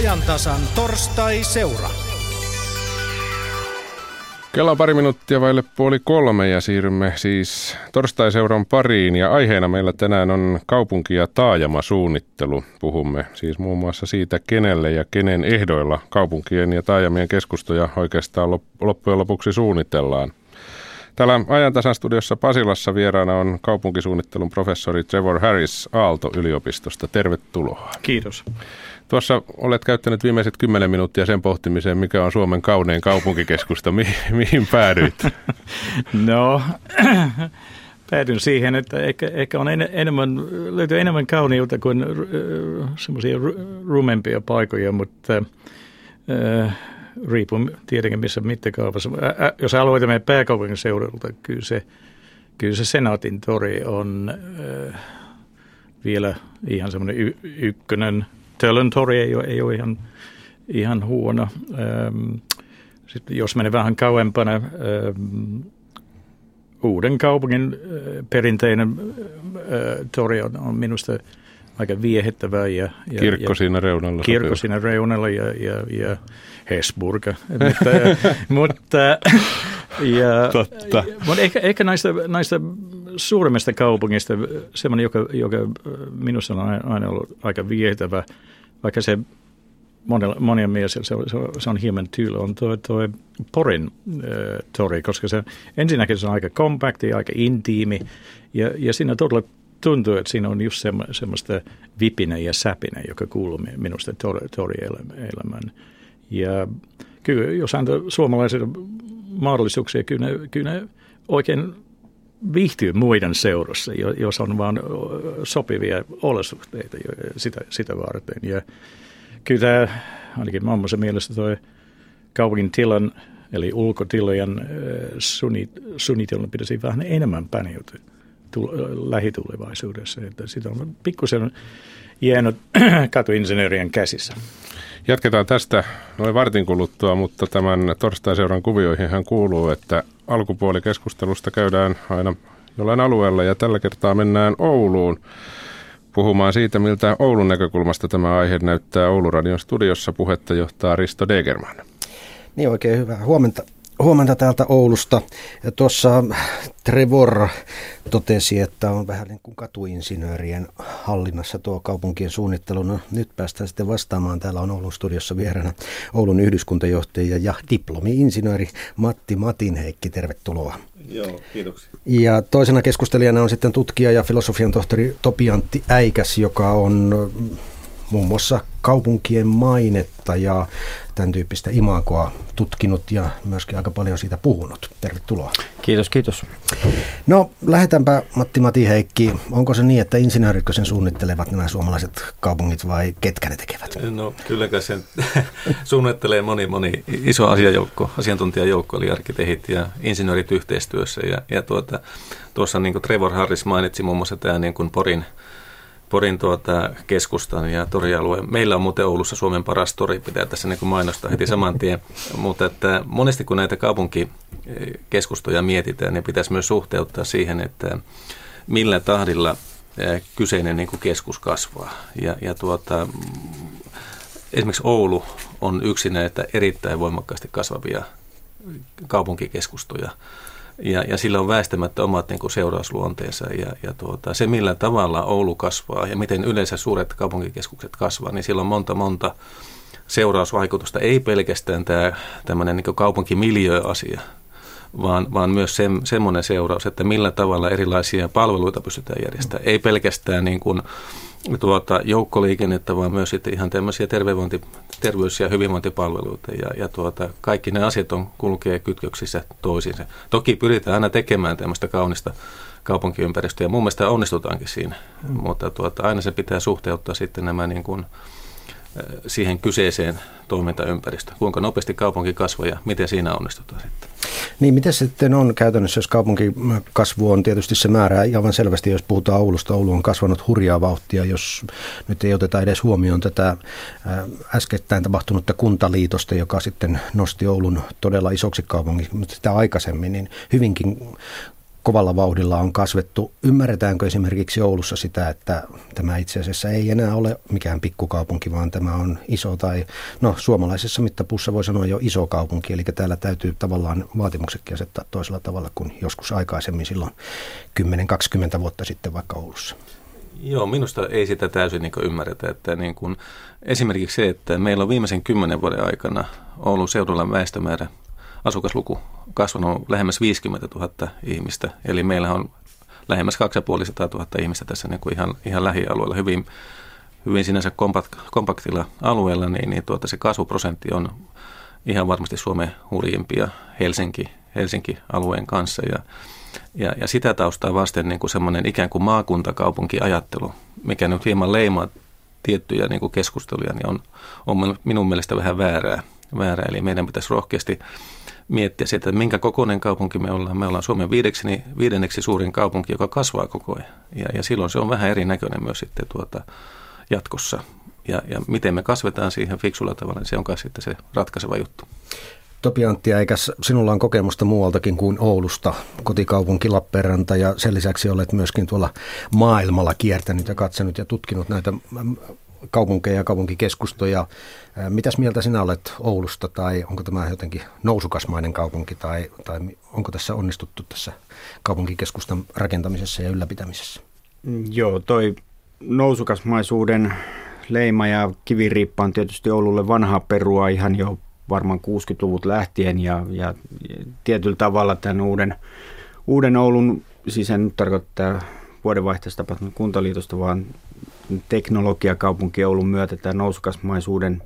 ajantasan torstai-seura. Kello on pari minuuttia vaille puoli kolme ja siirrymme siis torstai-seuran pariin. Ja aiheena meillä tänään on kaupunki- ja taajamasuunnittelu. Puhumme siis muun muassa siitä, kenelle ja kenen ehdoilla kaupunkien ja taajamien keskustoja oikeastaan loppujen lopuksi suunnitellaan. Täällä ajantasan studiossa Pasilassa vieraana on kaupunkisuunnittelun professori Trevor Harris Aalto-yliopistosta. Tervetuloa. Kiitos. Tuossa olet käyttänyt viimeiset kymmenen minuuttia sen pohtimiseen, mikä on Suomen kaunein kaupunkikeskusta. Mi- mihin päädyit? No, päädyin siihen, että ehkä, ehkä on en, enemmän, löytyy enemmän kauniutta kuin äh, semmoisia rumempia paikoja, mutta äh, riippuu tietenkin missä mittakaavassa. Ä, jos aloitamme pääkaupunkiseudulta, kyllä se, kyllä se Senaatin tori on äh, vielä ihan semmoinen y- ykkönen. Töllön tori ei ole, ei ole ihan, ihan huono. Ähm, sitten jos menee vähän kauempana, ähm, uuden kaupungin äh, perinteinen äh, tori on, on minusta aika viehettävää. Ja, ja, kirkko ja, siinä reunalla. Kirkko siinä reunalla ja, ja, ja Hesburg. mutta, mutta, ja, Totta. mutta ehkä, ehkä näistä, näistä suurimmista kaupungista semmoinen, joka, joka minusta on aina ollut aika vietävä, vaikka se monella, monien mielestä se, se, se on hieman tyylä, on tuo, tuo Porin äh, tori, koska se ensinnäkin se on aika kompakti, aika intiimi ja, ja siinä todella tuntuu, että siinä on just semmoista vipinä ja säpinä, joka kuuluu minusta tori, tori-elämään. Ja kyllä, jos antaa suomalaisille mahdollisuuksia, kyllä ne, kyllä ne oikein viihtyy muiden seurassa, jos on vain sopivia olosuhteita sitä, sitä varten. Ja kyllä ainakin mammansa mielestä tuo kaupungin tilan, eli ulkotilojen suunnitelma pitäisi vähän enemmän paneutua lähitulevaisuudessa. Että sitä on pikkusen jäänyt katuinsinöörien käsissä. Jatketaan tästä noin vartin kuluttua, mutta tämän torstai-seuran kuvioihin hän kuuluu, että alkupuoli keskustelusta käydään aina jollain alueella ja tällä kertaa mennään Ouluun puhumaan siitä, miltä Oulun näkökulmasta tämä aihe näyttää Ouluradion studiossa. Puhetta johtaa Risto Degerman. Niin oikein hyvää huomenta Huomenta täältä Oulusta. Ja tuossa Trevor totesi, että on vähän niin kuin katuinsinöörien hallinnassa tuo kaupunkien suunnittelu. No, nyt päästään sitten vastaamaan. Täällä on Oulun studiossa vieränä Oulun yhdyskuntajohtaja ja diplomi-insinööri Matti Matinheikki. Tervetuloa. Joo, kiitoksia. Ja toisena keskustelijana on sitten tutkija ja filosofian tohtori Topiantti Äikäs, joka on muun muassa kaupunkien mainetta ja tämän tyyppistä imagoa tutkinut ja myöskin aika paljon siitä puhunut. Tervetuloa. Kiitos, kiitos. No, lähdetäänpä Matti Mati Heikki. Onko se niin, että insinööritkö sen suunnittelevat nämä suomalaiset kaupungit vai ketkä ne tekevät? No kylläkö sen suunnittelee moni, moni iso asiajoukko, asiantuntijajoukko, eli arkkitehit ja insinöörit yhteistyössä. Ja, ja tuota, tuossa niin kuin Trevor Harris mainitsi muun muassa tämä niin kuin Porin Porin tuota, keskustan ja torialueen. Meillä on muuten Oulussa Suomen paras tori, pitää tässä niin mainostaa heti saman tien. Mutta että monesti kun näitä kaupunkikeskustoja mietitään, niin pitäisi myös suhteuttaa siihen, että millä tahdilla kyseinen niin kuin keskus kasvaa. Ja, ja tuota, esimerkiksi Oulu on yksi näitä erittäin voimakkaasti kasvavia kaupunkikeskustoja ja, ja sillä on väistämättä omat niin kuin seurausluonteensa ja, ja tuota, se millä tavalla Oulu kasvaa ja miten yleensä suuret kaupunkikeskukset kasvaa, niin sillä on monta monta seurausvaikutusta. Ei pelkästään tämä tämmöinen niin kaupunkimiljöasia, vaan, vaan myös se, semmoinen seuraus, että millä tavalla erilaisia palveluita pystytään järjestämään. Ei pelkästään niin kuin, tuota, joukkoliikennettä, vaan myös sitten ihan tämmöisiä terveys- ja hyvinvointipalveluita. Ja, ja tuota, kaikki ne asiat on kulkee kytköksissä toisiinsa. Toki pyritään aina tekemään tämmöistä kaunista kaupunkiympäristöä, ja mun mielestä onnistutaankin siinä, mm. mutta tuota, aina se pitää suhteuttaa sitten nämä niin kuin, siihen kyseiseen toimintaympäristöön. Kuinka nopeasti kaupunki kasvaa ja miten siinä onnistutaan sitten. Niin, miten sitten on käytännössä, jos kaupunkikasvu on tietysti se määrä, aivan selvästi, jos puhutaan Oulusta, Oulu on kasvanut hurjaa vauhtia, jos nyt ei oteta edes huomioon tätä äskettäin tapahtunutta kuntaliitosta, joka sitten nosti Oulun todella isoksi kaupungiksi, mutta sitä aikaisemmin, niin hyvinkin kovalla vauhdilla on kasvettu. Ymmärretäänkö esimerkiksi Oulussa sitä, että tämä itse asiassa ei enää ole mikään pikkukaupunki, vaan tämä on iso tai no suomalaisessa mittapuussa voi sanoa jo iso kaupunki, eli täällä täytyy tavallaan vaatimuksetkin asettaa toisella tavalla kuin joskus aikaisemmin silloin 10-20 vuotta sitten vaikka Oulussa. Joo, minusta ei sitä täysin niin ymmärretä. Että niin kuin, esimerkiksi se, että meillä on viimeisen kymmenen vuoden aikana Oulun seudulla väestömäärä, asukasluku kasvanut lähemmäs 50 000 ihmistä. Eli meillä on lähemmäs 2500 000 ihmistä tässä niin kuin ihan, ihan lähialueella, hyvin, hyvin sinänsä kompakt, kompaktilla alueella, niin, niin tuota, se kasvuprosentti on ihan varmasti Suomen hurjimpia Helsinki, Helsinki-alueen kanssa. Ja, ja, ja sitä taustaa vasten niin kuin semmoinen ikään kuin maakuntakaupunkiajattelu, mikä nyt hieman leimaa tiettyjä niin kuin keskusteluja, niin on, on minun mielestä vähän väärää. väärää. Eli meidän pitäisi rohkeasti miettiä sitä, että minkä kokoinen kaupunki me ollaan. Me ollaan Suomen viideksi, niin viidenneksi suurin kaupunki, joka kasvaa koko ajan. Ja, ja silloin se on vähän erinäköinen myös sitten tuota, jatkossa. Ja, ja miten me kasvetaan siihen fiksulla tavalla, niin se on myös sitten se ratkaiseva juttu. Topi Antti Äikäs, sinulla on kokemusta muualtakin kuin Oulusta, kotikaupunki Lappeenranta ja sen lisäksi olet myöskin tuolla maailmalla kiertänyt ja katsonut ja tutkinut näitä kaupunkeja ja kaupunkikeskustoja. Mitäs mieltä sinä olet Oulusta tai onko tämä jotenkin nousukasmainen kaupunki tai, tai onko tässä onnistuttu tässä kaupunkikeskustan rakentamisessa ja ylläpitämisessä? Mm, joo, toi nousukasmaisuuden leima ja kiviriippa on tietysti Oululle vanhaa perua ihan jo varmaan 60-luvut lähtien ja, ja tietyllä tavalla tämän uuden, uuden Oulun, siis en nyt tarkoittaa vuodenvaihteessa tapahtunut kuntaliitosta, vaan teknologiakaupunki Oulun myötä tämä nousukasmaisuuden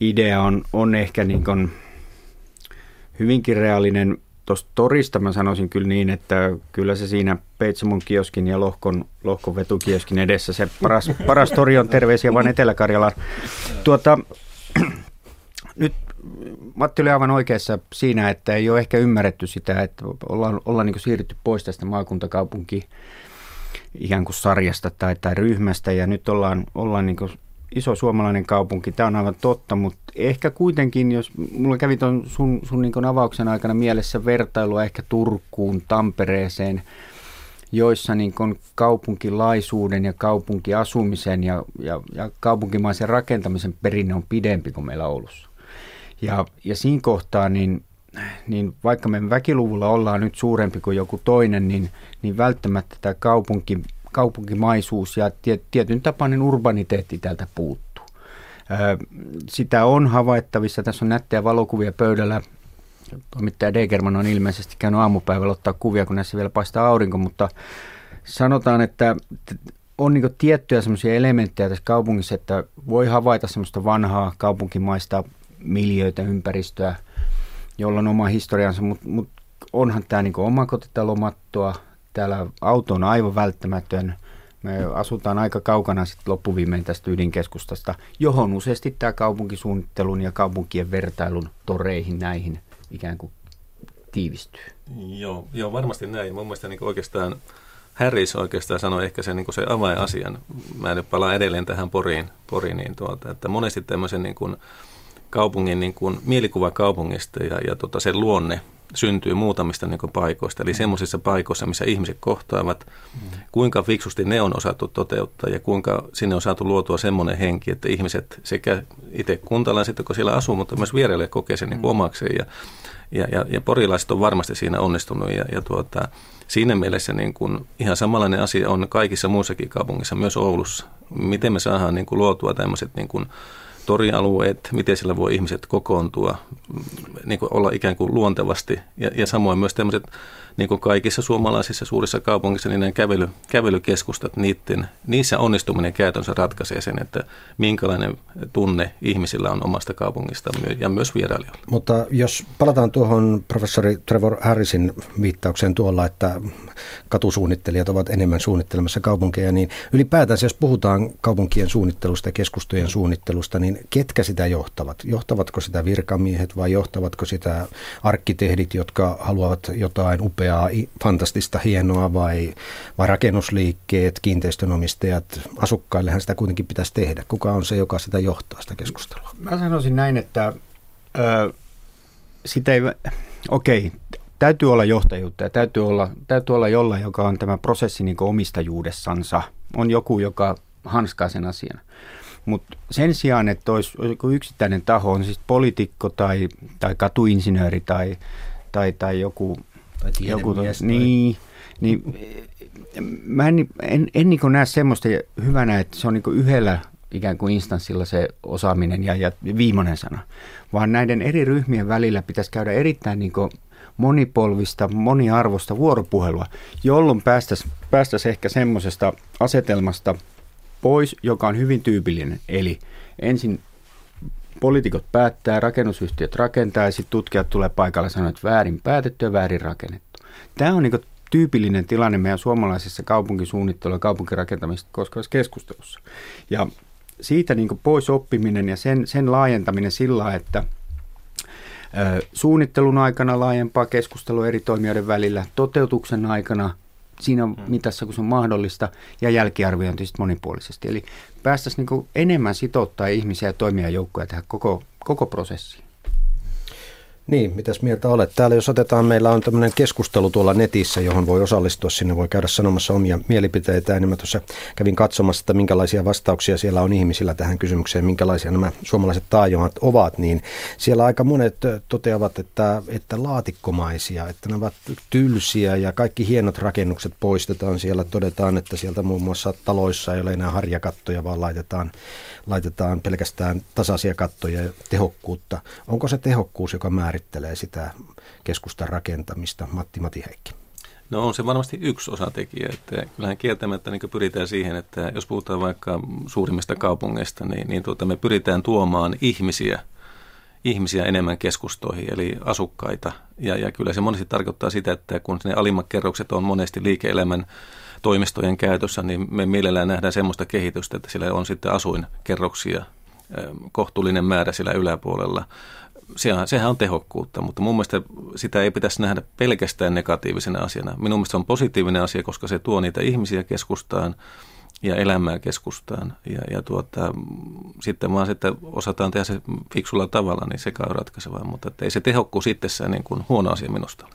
idea on, on ehkä niin kuin hyvinkin reaalinen. Tuosta torista mä sanoisin kyllä niin, että kyllä se siinä Peitsamon kioskin ja Lohkon, Lohkon vetukioskin edessä se paras, paras tori on terveisiä vaan Etelä-Karjalaan. Tuota, nyt Matti oli aivan oikeassa siinä, että ei ole ehkä ymmärretty sitä, että ollaan, ollaan niin siirrytty pois tästä maakuntakaupunki ikään kuin sarjasta tai, tai ryhmästä ja nyt ollaan, ollaan niin iso suomalainen kaupunki. Tämä on aivan totta, mutta ehkä kuitenkin, jos mulla kävi tuon sun, sun niin avauksen aikana mielessä vertailua ehkä Turkuun, Tampereeseen, joissa niin kaupunkilaisuuden ja kaupunkiasumisen ja, ja, ja kaupunkimaisen rakentamisen perinne on pidempi kuin meillä Oulussa. Ja, ja siinä kohtaa, niin, niin vaikka me väkiluvulla ollaan nyt suurempi kuin joku toinen, niin, niin välttämättä tämä kaupunki, kaupunkimaisuus ja tietyn tapainen urbaniteetti täältä puuttuu. Sitä on havaittavissa, tässä on nättejä valokuvia pöydällä. Toimittaja Degerman on ilmeisesti käynyt aamupäivällä ottaa kuvia, kun näissä vielä paistaa aurinko, mutta sanotaan, että on niin tiettyjä semmoisia elementtejä tässä kaupungissa, että voi havaita semmoista vanhaa kaupunkimaista miljöitä, ympäristöä, jolla on oma historiansa, mutta mut onhan tämä niinku omakotitalomattoa, täällä auto on aivan välttämätön, me asutaan aika kaukana sitten loppuviimein tästä ydinkeskustasta, johon useasti tämä kaupunkisuunnittelun ja kaupunkien vertailun toreihin näihin ikään kuin tiivistyy. Joo, joo varmasti näin. Mun mielestä niin oikeastaan Harris oikeastaan sanoi ehkä se, niin se avainasian. Mä nyt palaan edelleen tähän Poriin, Poriin niin tuota, että monesti tämmöisen niin kuin, kaupungin niin kuin, mielikuva kaupungista ja, ja tota, sen luonne syntyy muutamista niin paikoista. Eli semmoisissa paikoissa, missä ihmiset kohtaavat, mm. kuinka fiksusti ne on osattu toteuttaa ja kuinka sinne on saatu luotua semmoinen henki, että ihmiset sekä itse kuntalaiset, kun siellä asuu, mutta myös vierelle kokee sen niin kuin, omakseen. Ja, ja, ja, ja porilaiset on varmasti siinä onnistunut ja, ja tuota, siinä mielessä niin kuin, ihan samanlainen asia on kaikissa muissakin kaupungissa, myös Oulussa. Miten me saadaan niin kuin, luotua tämmöiset niin kuin, torialueet, miten siellä voi ihmiset kokoontua, niin kuin olla ikään kuin luontevasti. Ja, ja samoin myös tämmöiset niin kuin kaikissa suomalaisissa suurissa kaupungissa, niin nämä kävely, kävelykeskustat, niiden, niissä onnistuminen käytännössä ratkaisee sen, että minkälainen tunne ihmisillä on omasta kaupungista ja myös vierailijoilla. Mutta jos palataan tuohon professori Trevor Harrisin viittaukseen tuolla, että katusuunnittelijat ovat enemmän suunnittelemassa kaupunkeja, niin ylipäätään jos puhutaan kaupunkien suunnittelusta ja keskustojen suunnittelusta, niin ketkä sitä johtavat? Johtavatko sitä virkamiehet vai johtavatko sitä arkkitehdit, jotka haluavat jotain upeaa fantastista, hienoa vai, vai rakennusliikkeet, kiinteistönomistajat, asukkaillehan sitä kuitenkin pitäisi tehdä. Kuka on se, joka sitä johtaa, sitä keskustelua? Mä sanoisin näin, että ö, sitä ei, okei, täytyy olla johtajuutta ja täytyy olla, täytyy olla jollain, joka on tämä prosessi niin omistajuudessansa. On joku, joka hanskaa sen asian. Mutta sen sijaan, että olisi joku yksittäinen taho, on siis poliitikko tai, tai katuinsinööri tai, tai, tai joku... Tai joku niin, niin mä en, en, en niin näe semmoista hyvänä, että se on niin yhdellä ikään kuin instanssilla se osaaminen ja, ja viimeinen sana, vaan näiden eri ryhmien välillä pitäisi käydä erittäin niin monipolvista, moniarvoista vuoropuhelua, jolloin päästäisiin päästäisi ehkä semmoisesta asetelmasta pois, joka on hyvin tyypillinen. Eli ensin poliitikot päättää, rakennusyhtiöt rakentaa ja sitten tutkijat tulee paikalle ja sanoo, että väärin päätetty ja väärin rakennettu. Tämä on niin tyypillinen tilanne meidän suomalaisessa kaupunkisuunnittelu- ja kaupunkirakentamista koskevassa keskustelussa. Ja siitä niin pois oppiminen ja sen, sen laajentaminen sillä, että suunnittelun aikana laajempaa keskustelua eri toimijoiden välillä, toteutuksen aikana siinä mm. mitassa, kun se on mahdollista, ja jälkiarviointi sitten monipuolisesti. Eli päästäisiin niin enemmän sitouttaa ihmisiä ja toimijajoukkoja tähän koko, koko prosessiin. Niin, mitäs mieltä olet? Täällä jos otetaan, meillä on tämmöinen keskustelu tuolla netissä, johon voi osallistua, sinne voi käydä sanomassa omia mielipiteitä. Niin mä tuossa kävin katsomassa, että minkälaisia vastauksia siellä on ihmisillä tähän kysymykseen, minkälaisia nämä suomalaiset taajumat ovat, niin siellä aika monet toteavat, että, että laatikkomaisia, että ne ovat tylsiä ja kaikki hienot rakennukset poistetaan. Siellä todetaan, että sieltä muun muassa taloissa ei ole enää harjakattoja, vaan laitetaan, laitetaan pelkästään tasaisia kattoja ja tehokkuutta. Onko se tehokkuus, joka määrittää määrittelee sitä keskustan rakentamista, Matti Matiheikki? No on se varmasti yksi osatekijä. Että kyllähän kieltämättä niin pyritään siihen, että jos puhutaan vaikka suurimmista kaupungeista, niin, niin tuota, me pyritään tuomaan ihmisiä, ihmisiä enemmän keskustoihin, eli asukkaita. Ja, ja kyllä se monesti tarkoittaa sitä, että kun ne alimmat kerrokset on monesti liike-elämän toimistojen käytössä, niin me mielellään nähdään semmoista kehitystä, että siellä on sitten asuinkerroksia kohtuullinen määrä siellä yläpuolella sehän, sehän on tehokkuutta, mutta mun mielestä sitä ei pitäisi nähdä pelkästään negatiivisena asiana. Minun mielestä se on positiivinen asia, koska se tuo niitä ihmisiä keskustaan ja elämää keskustaan. Ja, ja tuota, sitten vaan sitten osataan tehdä se fiksulla tavalla, niin se on ratkaisevaa, mutta ei se tehokkuus itsessään niin kuin huono asia minusta.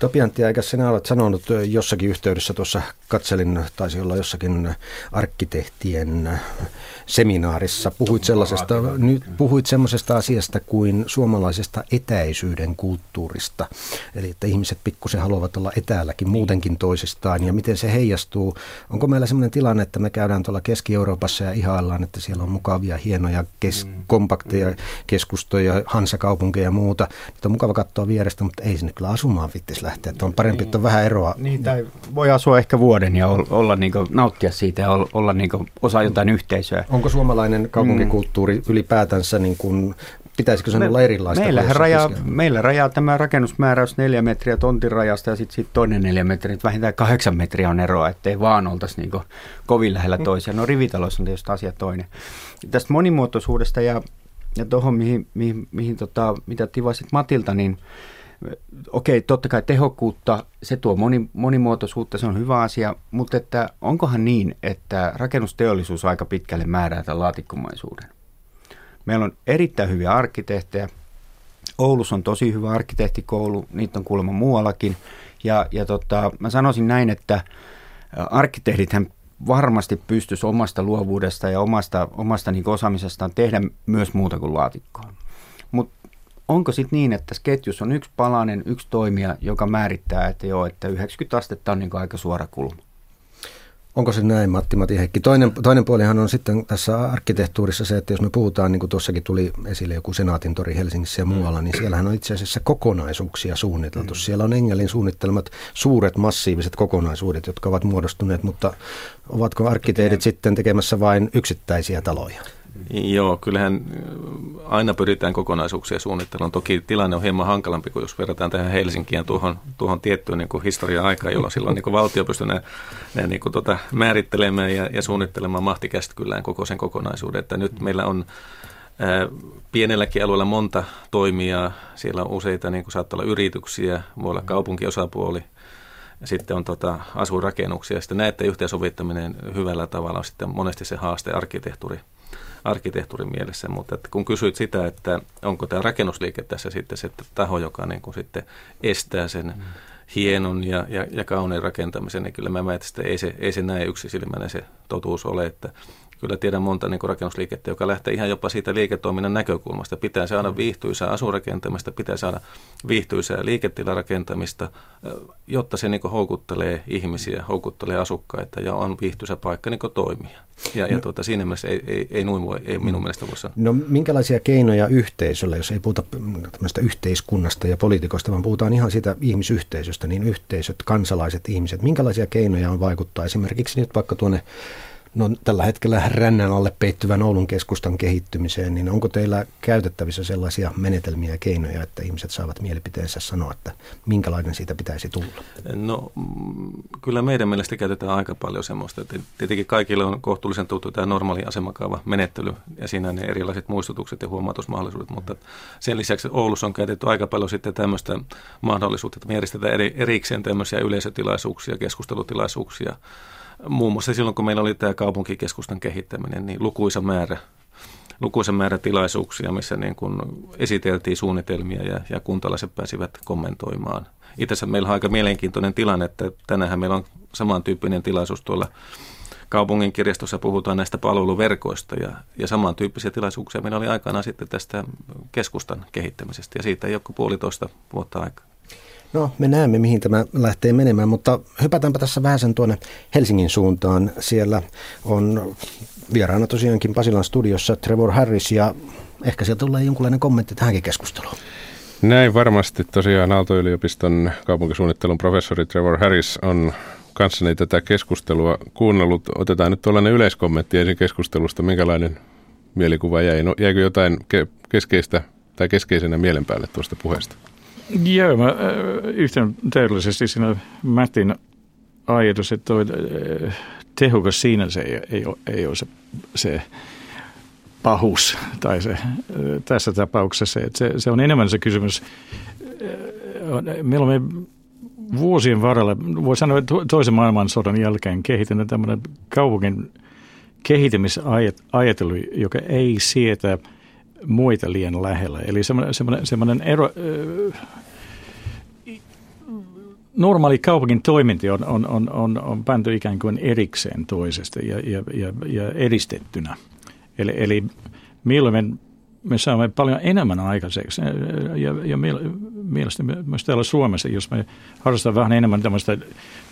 Topiantti, eikä sinä olet sanonut jossakin yhteydessä, tuossa katselin, taisi olla jossakin arkkitehtien seminaarissa, puhuit sellaisesta, nyt puhuit semmoisesta asiasta kuin suomalaisesta etäisyyden kulttuurista. Eli että ihmiset pikkusen haluavat olla etäälläkin muutenkin toisistaan ja miten se heijastuu. Onko meillä semmoinen tilanne, että me käydään tuolla Keski-Euroopassa ja ihaillaan, että siellä on mukavia, hienoja, kes- mm. kompakteja keskustoja, hansakaupunkeja ja muuta. Niitä on mukava katsoa vierestä, mutta ei sinne kyllä asumaan vittisi lähteä. Että on parempi, että on vähän eroa. Niin, tai voi asua ehkä vuoden ja olla, niin kuin, nauttia siitä ja olla, niin kuin osa jotain yhteisöä. Onko suomalainen kaupunkikulttuuri mm. ylipäätänsä niin kuin Pitäisikö se Me, olla erilaista? Meillä rajaa, meillä rajaa tämä rakennusmääräys neljä metriä tontin rajasta ja sitten sit toinen neljä metriä. Vähintään kahdeksan metriä on eroa, ettei vaan oltaisi niin kovin lähellä mm. toisia. No rivitaloissa on tietysti asia toinen. Tästä monimuotoisuudesta ja, ja tuohon, mihin, mihin, mihin tota, mitä tivasit Matilta, niin okei, totta kai tehokkuutta, se tuo moni, monimuotoisuutta, se on hyvä asia, mutta että onkohan niin, että rakennusteollisuus aika pitkälle määrää tämän laatikkomaisuuden? Meillä on erittäin hyviä arkkitehtejä. Oulussa on tosi hyvä arkkitehtikoulu, niitä on kuulemma muuallakin. Ja, ja tota, mä sanoisin näin, että arkkitehdithän varmasti pystyisi omasta luovuudesta ja omasta, omasta niin osaamisestaan tehdä myös muuta kuin laatikkoa. Mutta onko sitten niin, että tässä ketjussa on yksi palanen, yksi toimija, joka määrittää, että joo, että 90 astetta on niin aika suora kulma? Onko se näin, Matti Mati Heikki? Toinen, toinen puolihan on sitten tässä arkkitehtuurissa se, että jos me puhutaan, niin kuin tuossakin tuli esille joku Senaatin tori Helsingissä ja mm. muualla, niin siellähän on itse asiassa kokonaisuuksia suunniteltu. Mm. Siellä on Engelin suunnittelemat suuret massiiviset kokonaisuudet, jotka ovat muodostuneet, mutta ovatko arkkitehdit sitten tekemässä vain yksittäisiä taloja? Joo, kyllähän äh, aina pyritään kokonaisuuksia suunnitteluun. Toki tilanne on hieman hankalampi, kuin jos verrataan tähän Helsinkiin tuohon, tuohon tiettyyn niin kuin historian aikaan, jolloin silloin niin kuin valtio pystyy ne, ne niin kuin tota, määrittelemään ja, ja suunnittelemaan kyllä koko sen kokonaisuuden. Että nyt meillä on ää, äh, pienelläkin alueella monta toimijaa, siellä on useita, niin kuin saattaa olla yrityksiä, voi olla kaupunkiosapuoli, sitten on tota, asuinrakennuksia. Sitten näiden yhteensovittaminen hyvällä tavalla on sitten monesti se haaste arkkitehtuuri arkkitehtuurin mielessä, mutta että kun kysyit sitä, että onko tämä rakennusliike tässä sitten se taho, joka niin kuin sitten estää sen mm. hienon ja, ja, ja kauneen rakentamisen, niin kyllä mä mietin, että ei se, ei se näin yksisilmäinen se totuus ole, että kyllä tiedän monta niin rakennusliikettä, joka lähtee ihan jopa siitä liiketoiminnan näkökulmasta. Pitää saada mm. viihtyisää asurakentamista, pitää saada viihtyisää liiketilarakentamista, jotta se niin houkuttelee ihmisiä, houkuttelee asukkaita ja on viihtyisä paikka niin toimia. Ja, ja no, tuota, siinä mielessä ei, ei, ei, noin voi, ei minun mielestä voi sanoa. No minkälaisia keinoja yhteisöllä, jos ei puhuta yhteiskunnasta ja poliitikosta, vaan puhutaan ihan siitä ihmisyhteisöstä, niin yhteisöt, kansalaiset, ihmiset, minkälaisia keinoja on vaikuttaa esimerkiksi nyt vaikka tuonne no, tällä hetkellä rännän alle peittyvän Oulun keskustan kehittymiseen, niin onko teillä käytettävissä sellaisia menetelmiä ja keinoja, että ihmiset saavat mielipiteensä sanoa, että minkälainen siitä pitäisi tulla? No kyllä meidän mielestä käytetään aika paljon semmoista. Tietenkin kaikille on kohtuullisen tuttu tämä normaali asemakaava menettely ja siinä ne erilaiset muistutukset ja huomautusmahdollisuudet, mutta sen lisäksi Oulussa on käytetty aika paljon sitten tämmöistä mahdollisuutta, että me järjestetään eri, erikseen tämmöisiä yleisötilaisuuksia, keskustelutilaisuuksia, muun muassa silloin, kun meillä oli tämä kaupunkikeskustan kehittäminen, niin lukuisa määrä, lukuisa määrä tilaisuuksia, missä niin kuin esiteltiin suunnitelmia ja, ja kuntalaiset pääsivät kommentoimaan. Itse asiassa meillä on aika mielenkiintoinen tilanne, että tänään meillä on samantyyppinen tilaisuus tuolla kaupungin kirjastossa puhutaan näistä palveluverkoista ja, ja samantyyppisiä tilaisuuksia meillä oli aikanaan sitten tästä keskustan kehittämisestä ja siitä ei ole puolitoista vuotta aikaa. No, me näemme, mihin tämä lähtee menemään, mutta hypätäänpä tässä vähän sen tuonne Helsingin suuntaan. Siellä on vieraana tosiaankin Pasilan studiossa Trevor Harris ja ehkä sieltä tulee jonkunlainen kommentti tähänkin keskusteluun. Näin varmasti tosiaan Aalto-yliopiston kaupunkisuunnittelun professori Trevor Harris on kanssani tätä keskustelua kuunnellut. Otetaan nyt tuollainen yleiskommentti ensin keskustelusta. Minkälainen mielikuva jäi? No, jäikö jotain keskeistä tai keskeisenä mielen päälle tuosta puheesta? Joo, mä yhten täydellisesti siinä Mätin ajatus, että toi tehokas siinä se ei, ei, ole, ei ole se, se pahus tai se, tässä tapauksessa. Että se, se on enemmän se kysymys. On vuosien varrella, voi sanoa, että toisen maailmansodan jälkeen kehittänyt tämmöinen kaupungin kehittämisajattelu, joka ei sietä – muita liian lähellä. Eli semmoinen, semmoinen, semmoinen ero, normaali kaupungin toiminti on, on, on, on, on pantu ikään kuin erikseen toisesta ja, ja, ja, ja edistettynä. Eli, eli milloin me, me saamme paljon enemmän aikaiseksi. Ja, ja mielestäni myös täällä Suomessa, jos me harrastamme vähän enemmän tämmöistä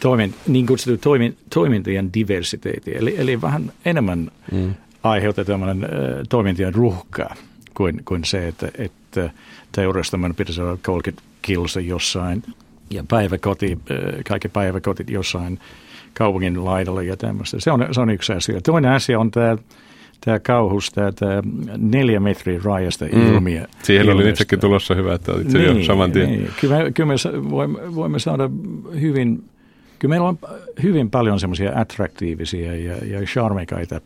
toimin, niin kutsuttu toimin, toimintojen diversiteettiä, eli, eli vähän enemmän mm. aiheutetaan tämmöinen toimintojen ruuhkaa kuin, kuin se, että, että teurastaminen pitäisi olla 30 kilsa jossain ja päiväkoti, äh, kaikki päiväkotit jossain kaupungin laidalla ja tämmöistä. Se on, se on yksi asia. Toinen asia on tämä tämä kauhus, tämä, tämä neljä metriä raajasta mm. ilmiö. Siihen ilmiöstä. oli itsekin tulossa hyvä, että olit niin, jo saman tien. Niin. Kyllä, me, kyllä me voimme, voimme saada hyvin, kyllä meillä on hyvin paljon semmoisia attraktiivisia ja, ja charmikaita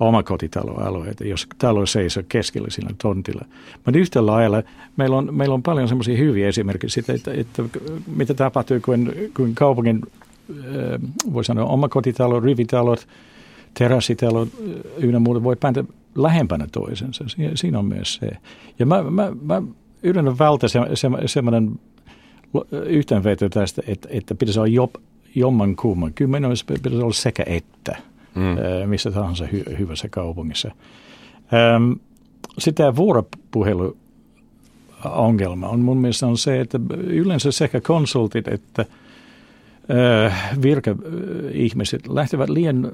omakotitaloalueita, jos talo seisoo keskellä sillä tontilla. Mutta yhtä lailla meillä on, meillä on paljon semmoisia hyviä esimerkkejä siitä, että, että mitä tapahtuu, kun, kun kaupungin, äh, voi sanoa omakotitalot, rivitalot, terassitalot ynnä muuta voi päätä lähempänä toisensa. Siinä on myös se. Ja mä, mä, mä yritän välttää se, se, semmoinen yhteenveto tästä, että, että pitäisi olla jop, jomman kumman. Kyllä meidän pitäisi olla sekä että – mm. missä tahansa hy- hyvässä kaupungissa. Sitten tämä vuoropuhelu ongelma on mun mielestä on se, että yleensä sekä konsultit että virkaihmiset lähtevät liian,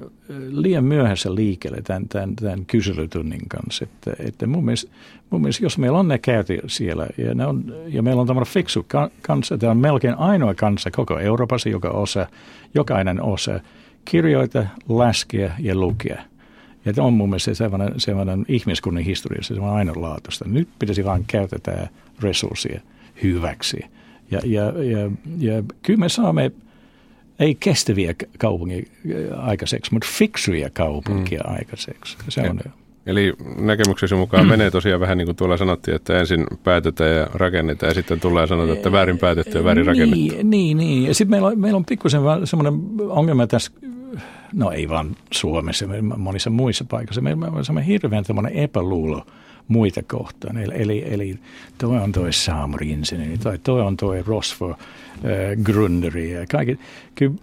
liian myöhässä liikkeelle tämän, tämän, tämän kyselytunnin kanssa. Että, että mun, mielestä, mun mielestä, jos meillä on ne käyty siellä ja, ne on, ja meillä on tämmöinen fiksu kanssa, tämä on melkein ainoa kanssa koko Euroopassa, joka osa, jokainen osa – kirjoita, laskea ja lukea. Ja tämä on mun mielestä sellainen, sellainen ihmiskunnan historiassa se on ainutlaatuista. Nyt pitäisi vain käyttää resursseja hyväksi. Ja, ja, ja, ja kyllä me saamme ei kestäviä kaupunkia aikaiseksi, mutta fiksuja kaupunkia mm. aikaiseksi. Se on ja, Eli näkemyksesi mukaan mm. menee tosiaan vähän niin kuin tuolla sanottiin, että ensin päätetään ja rakennetaan ja sitten tulee sanoa, että väärin päätetty ja väärin rakennettu. Niin, niin. niin. Ja sitten meillä on, meillä on pikkusen semmoinen ongelma tässä no ei vaan Suomessa, monissa muissa paikoissa, meillä on semmoinen hirveän epäluulo muita kohtaan. Eli, eli, eli toi on toi Saamrinsineni tai toi on toi Rosvo äh, Grunderi ja kaikki. Kyllä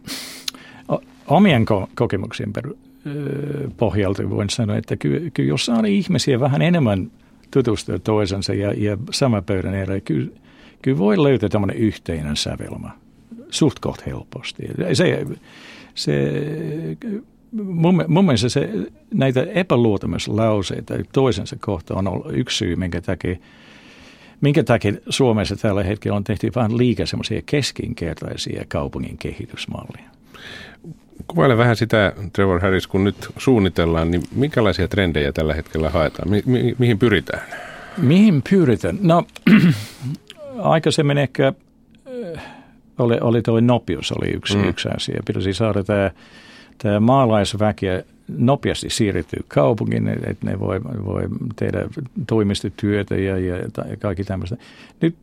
omien ko- kokemuksien per, äh, pohjalta voin sanoa, että kyllä, kyllä jos saa ihmisiä vähän enemmän tutustua toisensa ja, ja sama pöydän edellä, kyllä, kyllä voi löytää tämmöinen yhteinen sävelmä suht koht helposti. Se, se mun, mun mielestä se, näitä epäluotamuslauseita toisensa kohta on ollut yksi syy, minkä takia, minkä takia Suomessa tällä hetkellä on tehty vähän liikaa semmoisia keskinkertaisia kaupungin kehitysmallia. Kuvaile vähän sitä, Trevor Harris, kun nyt suunnitellaan, niin minkälaisia trendejä tällä hetkellä haetaan? Mi- mi- mihin pyritään? Mihin pyritään? No, aikaisemmin ehkä äh, oli, oli tuo nopeus oli yksi, mm. yksi asia. Pitäisi saada tämä tämä maalaisväki nopeasti siirtyy kaupungin, että ne voi, voi tehdä toimistotyötä ja, ja, ja kaikki tämmöistä. Nyt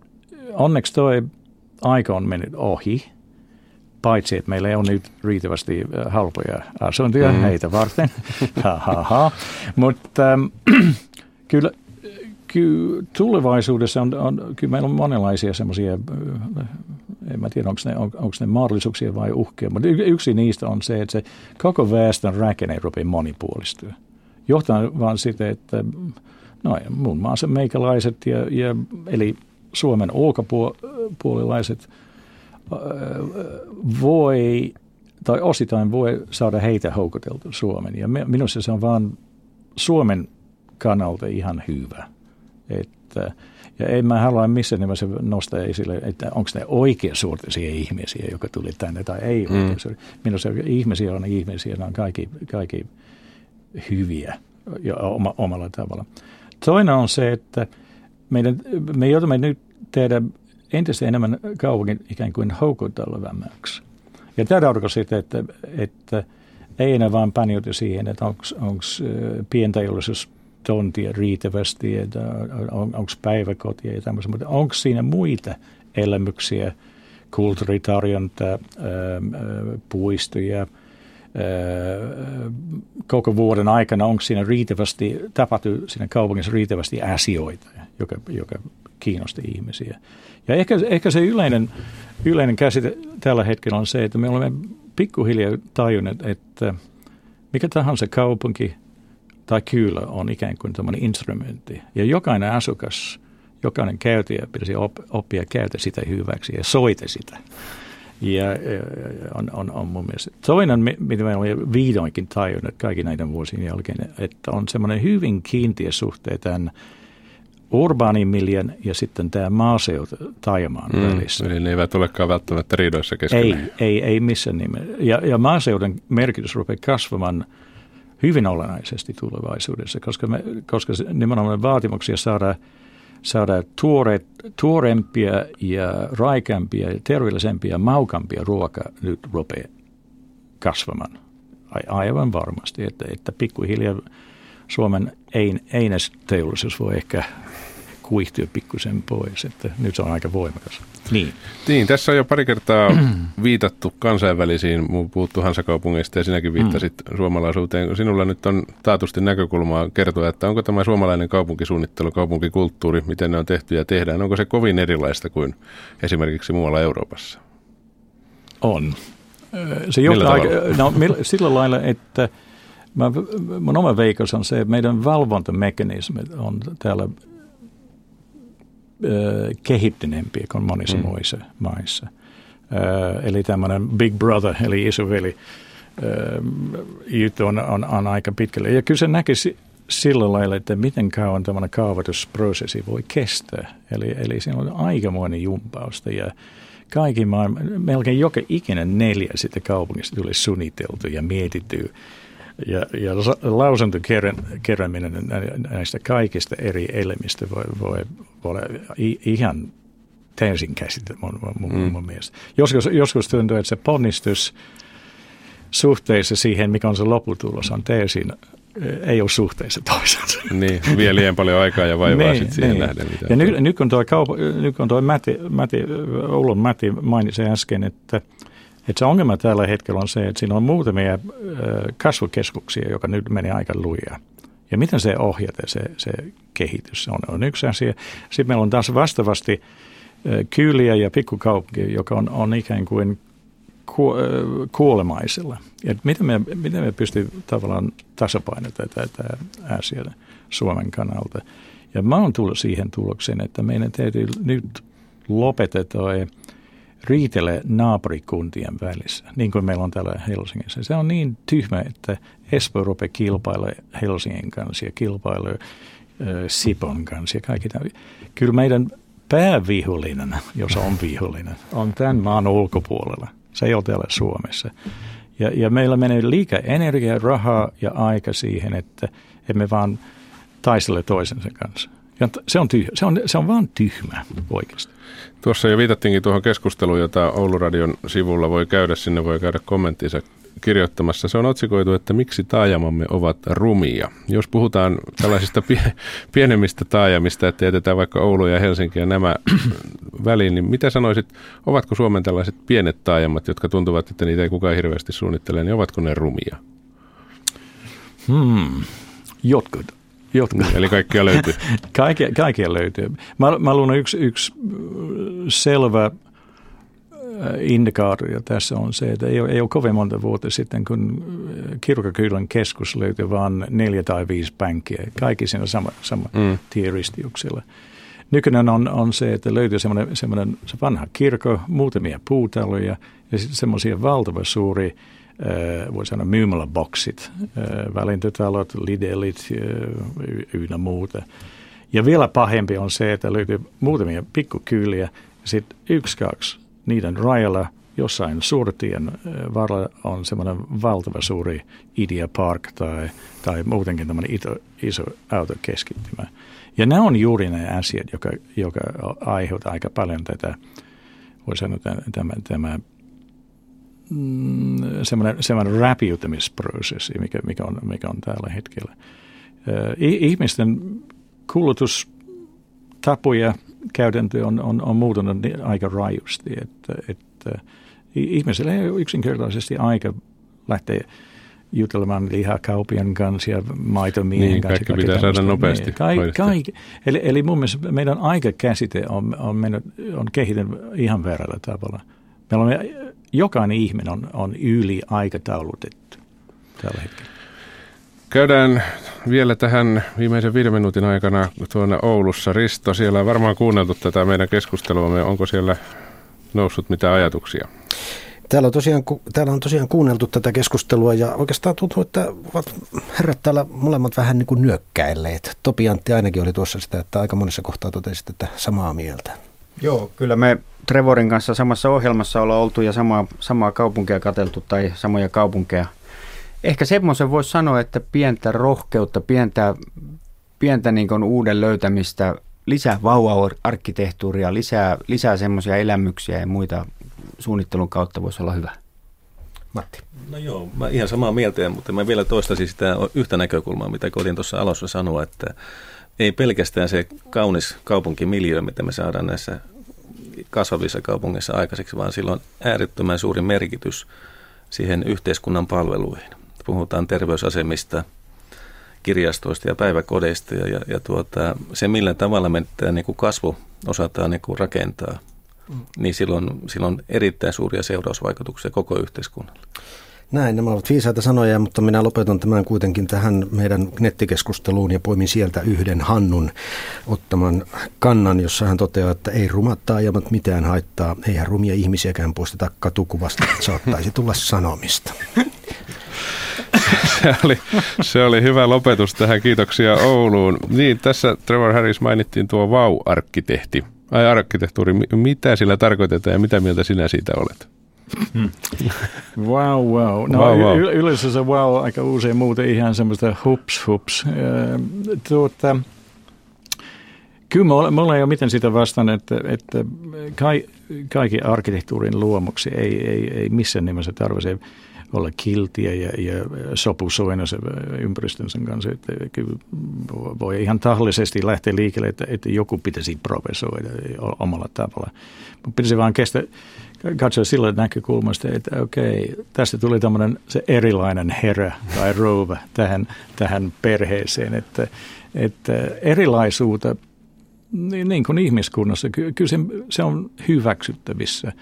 onneksi tuo aika on mennyt ohi, paitsi että meillä on nyt riittävästi äh, halpoja asuntoja mm. heitä varten. ha, ha, ha. Mutta ähm, kyllä kyllä tulevaisuudessa on, on, kyllä meillä on monenlaisia semmoisia, äh, en mä tiedä onko ne, on, onko ne mahdollisuuksia vai uhkia, mutta yksi niistä on se, että se koko väestön rakenne rupeaa monipuolistua. Johtaa vaan sitä, että no, muun muassa meikalaiset ja, ja eli Suomen ulkopuolilaiset voi tai osittain voi saada heitä houkuteltua Suomen. Ja minusta se on vaan Suomen kannalta ihan hyvä. Että, ja en mä halua missään nimessä nostaa esille, että onko ne oikeasuortisia ihmisiä, jotka tuli tänne tai ei mm. Minusta ihmisiä on ihmisiä, ne on kaikki, kaikki hyviä ja oma, omalla tavalla. Toinen on se, että meidän, me joudumme nyt tehdä entistä enemmän kaupungin ikään kuin houkuttelevammaksi. Ja tämä tarkoittaa sitä, että, että ei enää vaan paneutu siihen, että onko pienteollisuus tontia riittävästi, että on, onko päiväkotia ja tämmöistä, mutta onko siinä muita elämyksiä, kulttuuritarjonta, puistoja, koko vuoden aikana, onko siinä riittävästi, tapahtuu siinä kaupungissa riittävästi asioita, joka, joka kiinnosti ihmisiä. Ja ehkä, ehkä se yleinen, yleinen käsite tällä hetkellä on se, että me olemme pikkuhiljaa tajunneet, että mikä tahansa kaupunki – tai kylä on ikään kuin tämmöinen instrumentti. Ja jokainen asukas, jokainen käyttäjä pitäisi oppia käytä sitä hyväksi ja soita sitä. Ja, on, on, on mun mielestä. Toinen, mitä me olemme vihdoinkin tajunnut kaikki näiden vuosien jälkeen, että on semmoinen hyvin kiintiä suhteen tämän urbaanimiljan ja sitten tämä maaseutu taajamaan mm, välissä. Eli ne eivät olekaan välttämättä riidoissa keskenään. Ei, ei, ei missään nimessä. Ja, ja maaseudun merkitys rupeaa kasvamaan – hyvin olennaisesti tulevaisuudessa, koska, me, koska nimenomaan vaatimuksia saada, saada tuore, tuorempia ja raikempia ja terveellisempiä ja maukampia ruoka nyt rupeaa kasvamaan. Aivan varmasti, että, että pikkuhiljaa Suomen ein, teollisuus voi ehkä kuihtua pikkusen pois, että nyt se on aika voimakas. Niin. niin, tässä on jo pari kertaa viitattu kansainvälisiin, puhuttu Hansakaupungeista ja sinäkin viittasit mm. suomalaisuuteen. Sinulla nyt on taatusti näkökulmaa kertoa, että onko tämä suomalainen kaupunkisuunnittelu, kaupunkikulttuuri, miten ne on tehty ja tehdään, onko se kovin erilaista kuin esimerkiksi muualla Euroopassa? On. Se johtaa aika, no, sillä lailla, että mä, mun oma veikkaus on se, että meidän valvontamekanismit on täällä kehittyneempiä kuin monissa mm. muissa maissa. Eli tämmöinen Big Brother, eli isoveli, juttu on, on, on aika pitkälle. Ja kyllä se näkisi sillä lailla, että miten kauan tämmöinen kaavoitusprosessi voi kestää. Eli, eli siinä on aikamoinen jumpausta ja kaikki maailman, melkein joka ikinen neljä sitä kaupungista tuli suunniteltu ja mietitty ja, ja lausunto kerääminen näistä kaikista eri elimistä voi, voi, voi olla ihan täysin käsite mun, mun, mm. mun mielestä. Joskus, joskus tuntuu, että se ponnistus suhteessa siihen, mikä on se lopputulos, on täysin ei ole suhteessa toisensa. Niin, vie liian paljon aikaa ja vaivaa niin, sitten siihen niin. nähden. Mitä ja nyt, nyt kun tuo, kaup- nyt kun tuo Mäti, Mäti, Oulun Mäti mainitsi äsken, että että se ongelma tällä hetkellä on se, että siinä on muutamia kasvukeskuksia, joka nyt meni aika lujaa. Ja miten se ohjata, se, se kehitys, on, on yksi asia. Sitten meillä on taas vastaavasti kyliä ja pikkukaupunkia, joka on, on ikään kuin kuolemaisilla. Ja miten me, miten me pystymme tavallaan tasapainottamaan tätä asiaa Suomen kannalta. Ja mä oon tullut siihen tulokseen, että meidän täytyy nyt lopettaa riitele naapurikuntien välissä, niin kuin meillä on täällä Helsingissä. Se on niin tyhmä, että Espoo rupeaa kilpailemaan Helsingin kanssa ja kilpailee Sipon kanssa ja kaikki tämä. Kyllä meidän päävihollinen, jos on vihollinen, on tämän maan ulkopuolella. Se ei ole täällä Suomessa. Ja, ja meillä menee liikaa energiaa, rahaa ja aika siihen, että emme vaan taistele toisensa kanssa. Ja se on, tyhmä, se on, se on vaan tyhmä oikeasti. Tuossa jo viitattiinkin tuohon keskusteluun, jota Ouluradion sivulla voi käydä, sinne voi käydä kommenttinsa kirjoittamassa. Se on otsikoitu, että miksi taajamamme ovat rumia. Jos puhutaan tällaisista pie- pienemmistä taajamista, että jätetään vaikka Oulu ja Helsinki ja nämä väliin, niin mitä sanoisit, ovatko Suomen tällaiset pienet taajamat, jotka tuntuvat, että niitä ei kukaan hirveästi suunnittele, niin ovatko ne rumia? Hmm. Jotkut. Jotka. Eli kaikkia löytyy? kaikkia, kaikkia löytyy. Mä, mä luulen yksi, yksi selvä indikaatio tässä on se, että ei ole, ei ole kovin monta vuotta sitten, kun Kirkokylän keskus löytyi vain neljä tai viisi pankkia. Kaikki siinä sama, sama mm. tieristiuksella. Nykyinen on, on se, että löytyy semmoinen, semmoinen se vanha kirkko, muutamia puutaloja ja sitten semmoisia valtava suuri voi sanoa myymäläboksit, välintötalot, lidelit ynnä muuta. Ja vielä pahempi on se, että löytyy muutamia pikkukyliä ja sitten yksi, kaksi niiden rajalla jossain suurtien varrella on semmoinen valtava suuri Idea Park tai, tai muutenkin tämmöinen iso, iso autokeskittymä. Ja nämä on juuri ne asiat, joka, joka aiheuttaa aika paljon tätä, voi sanoa, tämä, tämä semmoinen, semmoinen räpiutumisprosessi, mikä, mikä, on, mikä on tällä hetkellä. Ihmisten kulutustapoja käytäntö on, on, on muuttunut aika rajusti, että, että ihmisellä ei ole yksinkertaisesti aika lähteä juttelemaan lihakaupien kanssa ja maitomien niin, kanssa. Kaikki pitää saada nopeasti. Niin, kaikki, kaikki. Eli, eli mun mielestä meidän aikakäsite on, on, mennyt, on kehittynyt ihan väärällä tavalla. Meillä on, jokainen ihminen on, on yli aikataulutettu tällä hetkellä. Käydään vielä tähän viimeisen viiden minuutin aikana tuonne Oulussa. Risto, siellä on varmaan kuunneltu tätä meidän keskustelua. Onko siellä noussut mitä ajatuksia? Täällä on, tosiaan, täällä on tosiaan kuunneltu tätä keskustelua ja oikeastaan tuntuu, että ovat herrat täällä molemmat vähän niin kuin nyökkäilleet. Topi Antti ainakin oli tuossa sitä, että aika monessa kohtaa totesit, että samaa mieltä. Joo, kyllä me Trevorin kanssa samassa ohjelmassa ollaan oltu ja samaa, samaa kaupunkia kateltu tai samoja kaupunkeja – Ehkä semmoisen voisi sanoa, että pientä rohkeutta, pientä, pientä niin kuin uuden löytämistä, lisää vauva-arkkitehtuuria, lisää, lisää semmoisia elämyksiä ja muita suunnittelun kautta voisi olla hyvä. Matti. No joo, mä ihan samaa mieltä, mutta mä vielä toistaisin sitä yhtä näkökulmaa, mitä koitin tuossa alussa sanoa, että ei pelkästään se kaunis kaupunkimiljö, mitä me saadaan näissä kasvavissa kaupungeissa aikaiseksi, vaan sillä on äärettömän suuri merkitys siihen yhteiskunnan palveluihin puhutaan terveysasemista, kirjastoista ja päiväkodeista ja, ja, tuota, se millä tavalla me tämä niin kuin kasvu osataan niin kuin rakentaa, mm. niin silloin, silloin on erittäin suuria seurausvaikutuksia koko yhteiskunnalle. Näin, nämä ovat viisaita sanoja, mutta minä lopetan tämän kuitenkin tähän meidän nettikeskusteluun ja poimin sieltä yhden Hannun ottaman kannan, jossa hän toteaa, että ei rumat taajamat mitään haittaa, eihän rumia ihmisiäkään poisteta katukuvasta, että saattaisi tulla sanomista. se, oli, se oli hyvä lopetus tähän. Kiitoksia Ouluun. Niin, tässä Trevor Harris mainittiin tuo VAU-arkkitehti. Ai arkkitehtuuri, mitä sillä tarkoitetaan ja mitä mieltä sinä siitä olet? Hmm. Wow, wow. No wow, wow. Yleensä se wow aika usein muuten ihan semmoista hups hups. Tuota, kyllä mulla, mulla ei ole miten sitä vastaan, että, että kai, kaikki arkkitehtuurin luomuksi ei, ei, ei missään nimessä tarvitse olla kiltiä ja, ja sopusoinnussa ympäristönsä kanssa. Että voi ihan tahallisesti lähteä liikkeelle, että, että joku pitäisi provosoida omalla tavalla. Mutta pitäisi vaan kestä, katsoa sillä näkökulmasta, että okei, tästä tuli tämmöinen se erilainen herä tai rouva tähän, tähän perheeseen, että, että erilaisuutta niin, niin kuin ihmiskunnassa, kyllä se, se on hyväksyttävissä.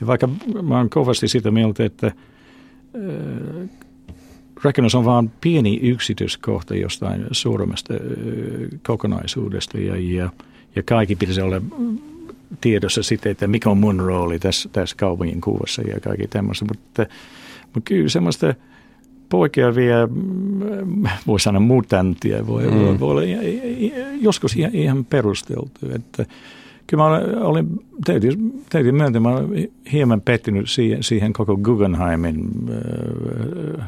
Ja vaikka mä oon kovasti sitä mieltä, että äh, rakennus on vain pieni yksityiskohta jostain suuremmasta kokonaisuudesta ja, ja, ja kaikki pitäisi olla tiedossa sitten, että mikä on mun rooli tässä, tässä kaupungin kuvassa ja kaikki tämmöistä. Mutta, mutta kyllä semmoista poikkeavia, voi sanoa mutantia, voi, mm. voi olla joskus ihan, ihan perusteltu. Että kyllä mä olin, täytyy, täytyy myöntää, mä olen hieman pettynyt siihen, siihen koko Guggenheimin äh,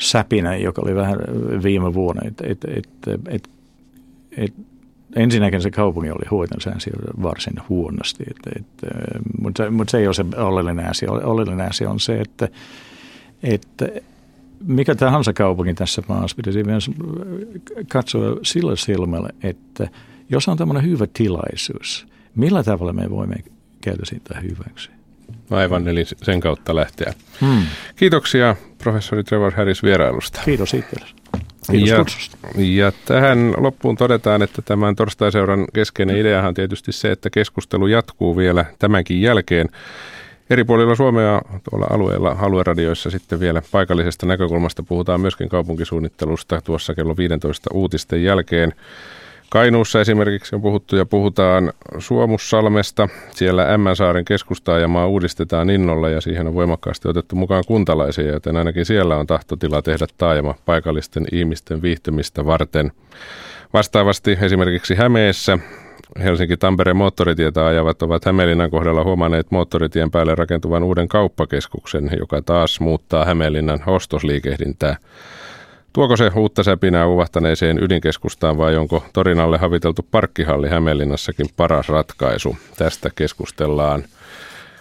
säpinä, joka oli vähän viime vuonna. Että et, et, et, et, ensinnäkin se kaupunki oli hoitanut sen varsin huonosti, että, että, mutta, mutta se ei ole se oleellinen asia. Oleellinen asia on se, että, että mikä tahansa kaupunki tässä maassa pitäisi myös katsoa sillä silmällä, että jos on tämmöinen hyvä tilaisuus, millä tavalla me voimme käydä siitä hyväksi? Aivan, eli sen kautta lähteä. Hmm. Kiitoksia professori Trevor Harris vierailusta. Kiitos itsellesi. Ja, ja tähän loppuun todetaan, että tämän torstaiseuran keskeinen ideahan on tietysti se, että keskustelu jatkuu vielä tämänkin jälkeen. Eri puolilla Suomea tuolla alueella, alueradioissa sitten vielä paikallisesta näkökulmasta puhutaan myöskin kaupunkisuunnittelusta tuossa kello 15 uutisten jälkeen. Kainuussa esimerkiksi on puhuttu ja puhutaan Suomussalmesta. Siellä Ämmänsaaren keskustaajamaa uudistetaan innolla ja siihen on voimakkaasti otettu mukaan kuntalaisia, joten ainakin siellä on tahtotila tehdä taajama paikallisten ihmisten viihtymistä varten. Vastaavasti esimerkiksi Hämeessä Helsinki-Tampereen moottoritietä ajavat ovat Hämeenlinnan kohdalla huomanneet moottoritien päälle rakentuvan uuden kauppakeskuksen, joka taas muuttaa Hämeenlinnan ostosliikehdintää. Tuoko se uutta säpinää uvahtaneeseen ydinkeskustaan vai onko torinalle haviteltu parkkihalli Hämeenlinnassakin paras ratkaisu? Tästä keskustellaan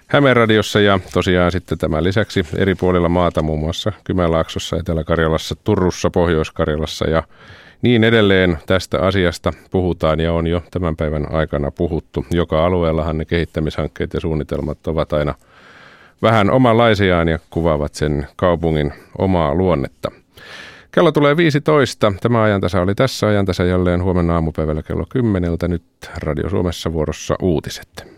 Hämeenradiossa ja tosiaan sitten tämän lisäksi eri puolilla maata, muun muassa Kymenlaaksossa, Etelä-Karjalassa, Turussa, Pohjois-Karjalassa ja niin edelleen tästä asiasta puhutaan ja on jo tämän päivän aikana puhuttu. Joka alueellahan ne kehittämishankkeet ja suunnitelmat ovat aina vähän omanlaisiaan ja kuvaavat sen kaupungin omaa luonnetta. Kello tulee 15. Tämä ajantasa oli tässä ajantasa jälleen huomenna aamupäivällä kello 10. Nyt Radio Suomessa vuorossa uutiset.